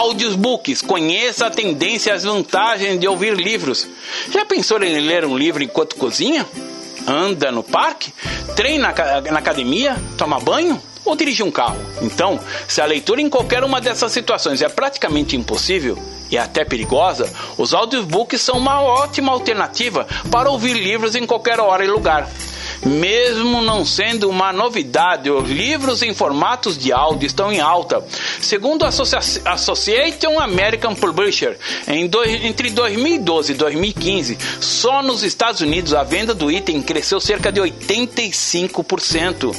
Audiobooks. Conheça a tendência e as vantagens de ouvir livros. Já pensou em ler um livro enquanto cozinha? Anda no parque? Treina na academia? Toma banho? ou dirigir um carro. Então, se a leitura em qualquer uma dessas situações é praticamente impossível e até perigosa, os audiobooks são uma ótima alternativa para ouvir livros em qualquer hora e lugar. Mesmo não sendo uma novidade, os livros em formatos de áudio estão em alta. Segundo a Association American Publisher, entre 2012 e 2015, só nos Estados Unidos a venda do item cresceu cerca de 85%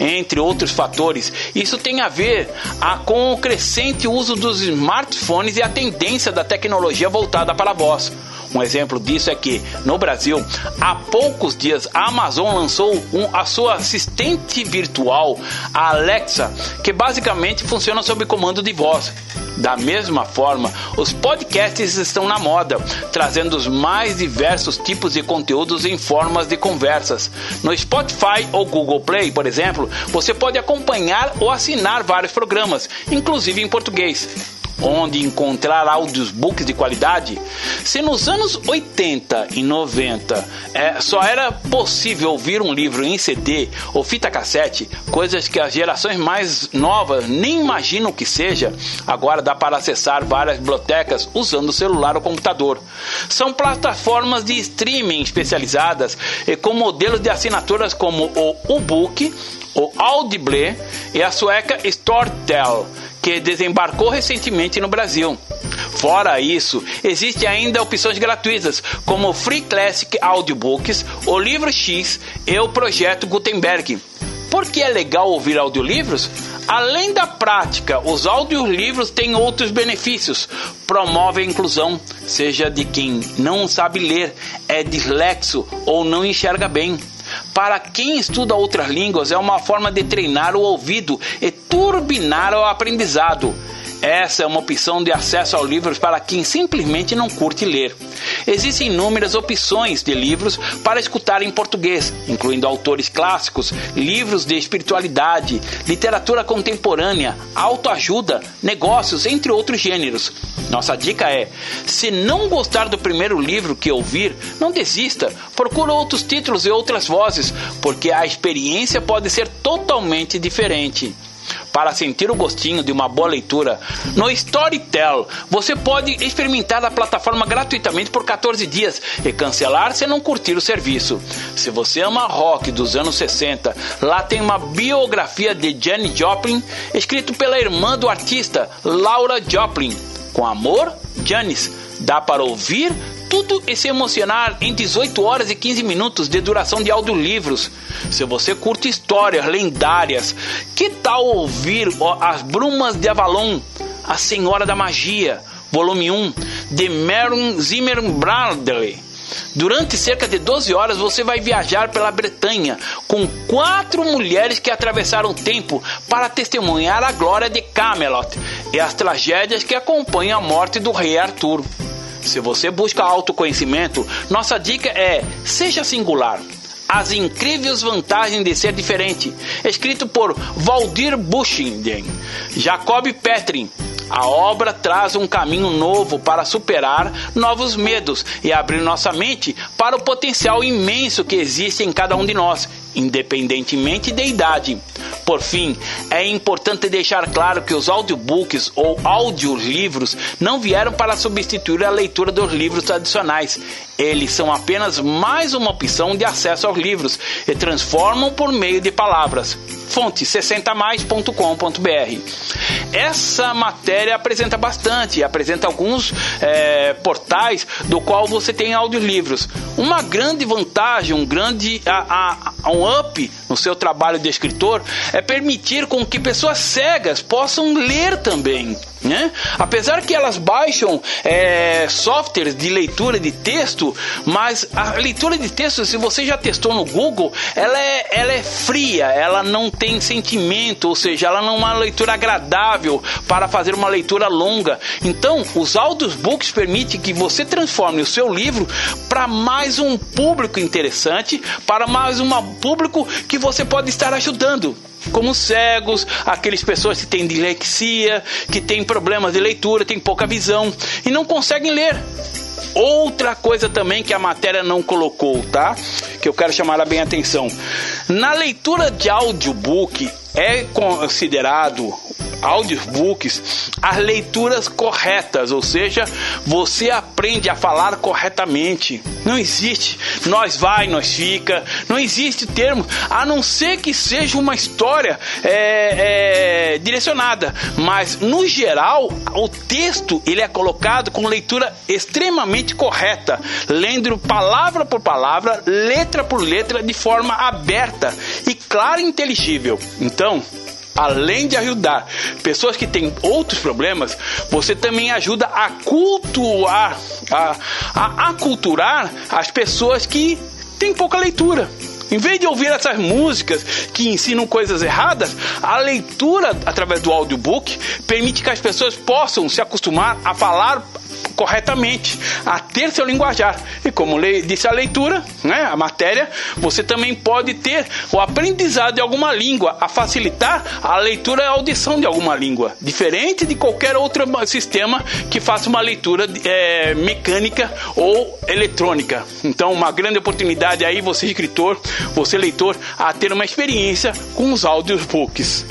entre outros fatores. Isso tem a ver a, com o crescente uso dos smartphones e a tendência da tecnologia voltada para a voz. Um exemplo disso é que, no Brasil, há poucos dias a Amazon lançou um, a sua assistente virtual, a Alexa, que basicamente funciona sob comando de voz. Da mesma forma, os podcasts estão na moda, trazendo os mais diversos tipos de conteúdos em formas de conversas. No Spotify ou Google Play, por exemplo, você pode acompanhar ou assinar vários programas, inclusive em português onde encontrar audiobooks de qualidade? Se nos anos 80 e 90 é, só era possível ouvir um livro em CD ou fita cassete, coisas que as gerações mais novas nem imaginam que seja, agora dá para acessar várias bibliotecas usando o celular ou computador. São plataformas de streaming especializadas e com modelos de assinaturas como o Ubook, o Audible e a sueca Storytel que desembarcou recentemente no Brasil. Fora isso, existem ainda opções gratuitas, como Free Classic Audiobooks, o Livro X e o Projeto Gutenberg. Por que é legal ouvir audiolivros? Além da prática, os audiolivros têm outros benefícios. Promove a inclusão, seja de quem não sabe ler, é dislexo ou não enxerga bem. Para quem estuda outras línguas, é uma forma de treinar o ouvido e turbinar o aprendizado. Essa é uma opção de acesso aos livros para quem simplesmente não curte ler. Existem inúmeras opções de livros para escutar em português, incluindo autores clássicos, livros de espiritualidade, literatura contemporânea, autoajuda, negócios, entre outros gêneros. Nossa dica é: se não gostar do primeiro livro que ouvir, não desista. Procure outros títulos e outras vozes, porque a experiência pode ser totalmente diferente para sentir o gostinho de uma boa leitura, no Storytel você pode experimentar a plataforma gratuitamente por 14 dias e cancelar se não curtir o serviço. Se você ama rock dos anos 60, lá tem uma biografia de Jenny Joplin, escrito pela irmã do artista, Laura Joplin. Com amor, Janis. Dá para ouvir tudo e se emocionar em 18 horas e 15 minutos de duração de audiolivros. Se você curte histórias lendárias, que tal ouvir As Brumas de Avalon, A Senhora da Magia, volume 1, de Merlin Zimmer Bradley? Durante cerca de 12 horas você vai viajar pela Bretanha com quatro mulheres que atravessaram o tempo para testemunhar a glória de Camelot e as tragédias que acompanham a morte do rei Arthur. Se você busca autoconhecimento, nossa dica é: seja singular. As incríveis vantagens de ser diferente. Escrito por Valdir Bushinden, Jacob Petrin. A obra traz um caminho novo para superar novos medos e abrir nossa mente para o potencial imenso que existe em cada um de nós, independentemente da idade. Por fim, é importante deixar claro que os audiobooks ou audiolivros não vieram para substituir a leitura dos livros tradicionais. Eles são apenas mais uma opção de acesso aos livros e transformam por meio de palavras. Fonte 60mais.com.br. Essa matéria apresenta bastante, apresenta alguns é, portais do qual você tem audiolivros. Uma grande vantagem, um grande a, a, um up no seu trabalho de escritor é permitir com que pessoas cegas possam ler também. Né? Apesar que elas baixam é, softwares de leitura de texto, mas a leitura de texto, se você já testou no Google, ela é, ela é fria, ela não tem sentimento, ou seja, ela não é uma leitura agradável para fazer uma leitura longa. Então, os audiobooks permitem que você transforme o seu livro para mais um público interessante, para mais um público que você pode estar ajudando. Como cegos, aqueles pessoas que têm dislexia, que têm problemas de leitura, têm pouca visão e não conseguem ler. Outra coisa também que a matéria não colocou, tá? Que eu quero chamar bem atenção. Na leitura de audiobook é considerado audiobooks as leituras corretas, ou seja, você aprende a falar corretamente. Não existe nós vai, nós fica, não existe termo, a não ser que seja uma história é, é, direcionada. Mas no geral, o texto ele é colocado com leitura extremamente correta, lendo palavra por palavra, letra por letra, de forma aberta e clara e inteligível. Então, além de ajudar pessoas que têm outros problemas, você também ajuda a cultuar, a, a aculturar as pessoas que têm pouca leitura. Em vez de ouvir essas músicas que ensinam coisas erradas, a leitura através do audiobook permite que as pessoas possam se acostumar a falar corretamente, a ter seu linguajar. E como disse a leitura, né, a matéria, você também pode ter o aprendizado de alguma língua, a facilitar a leitura e a audição de alguma língua, diferente de qualquer outro sistema que faça uma leitura é, mecânica ou eletrônica. Então, uma grande oportunidade aí, você escritor, você leitor, a ter uma experiência com os audiobooks.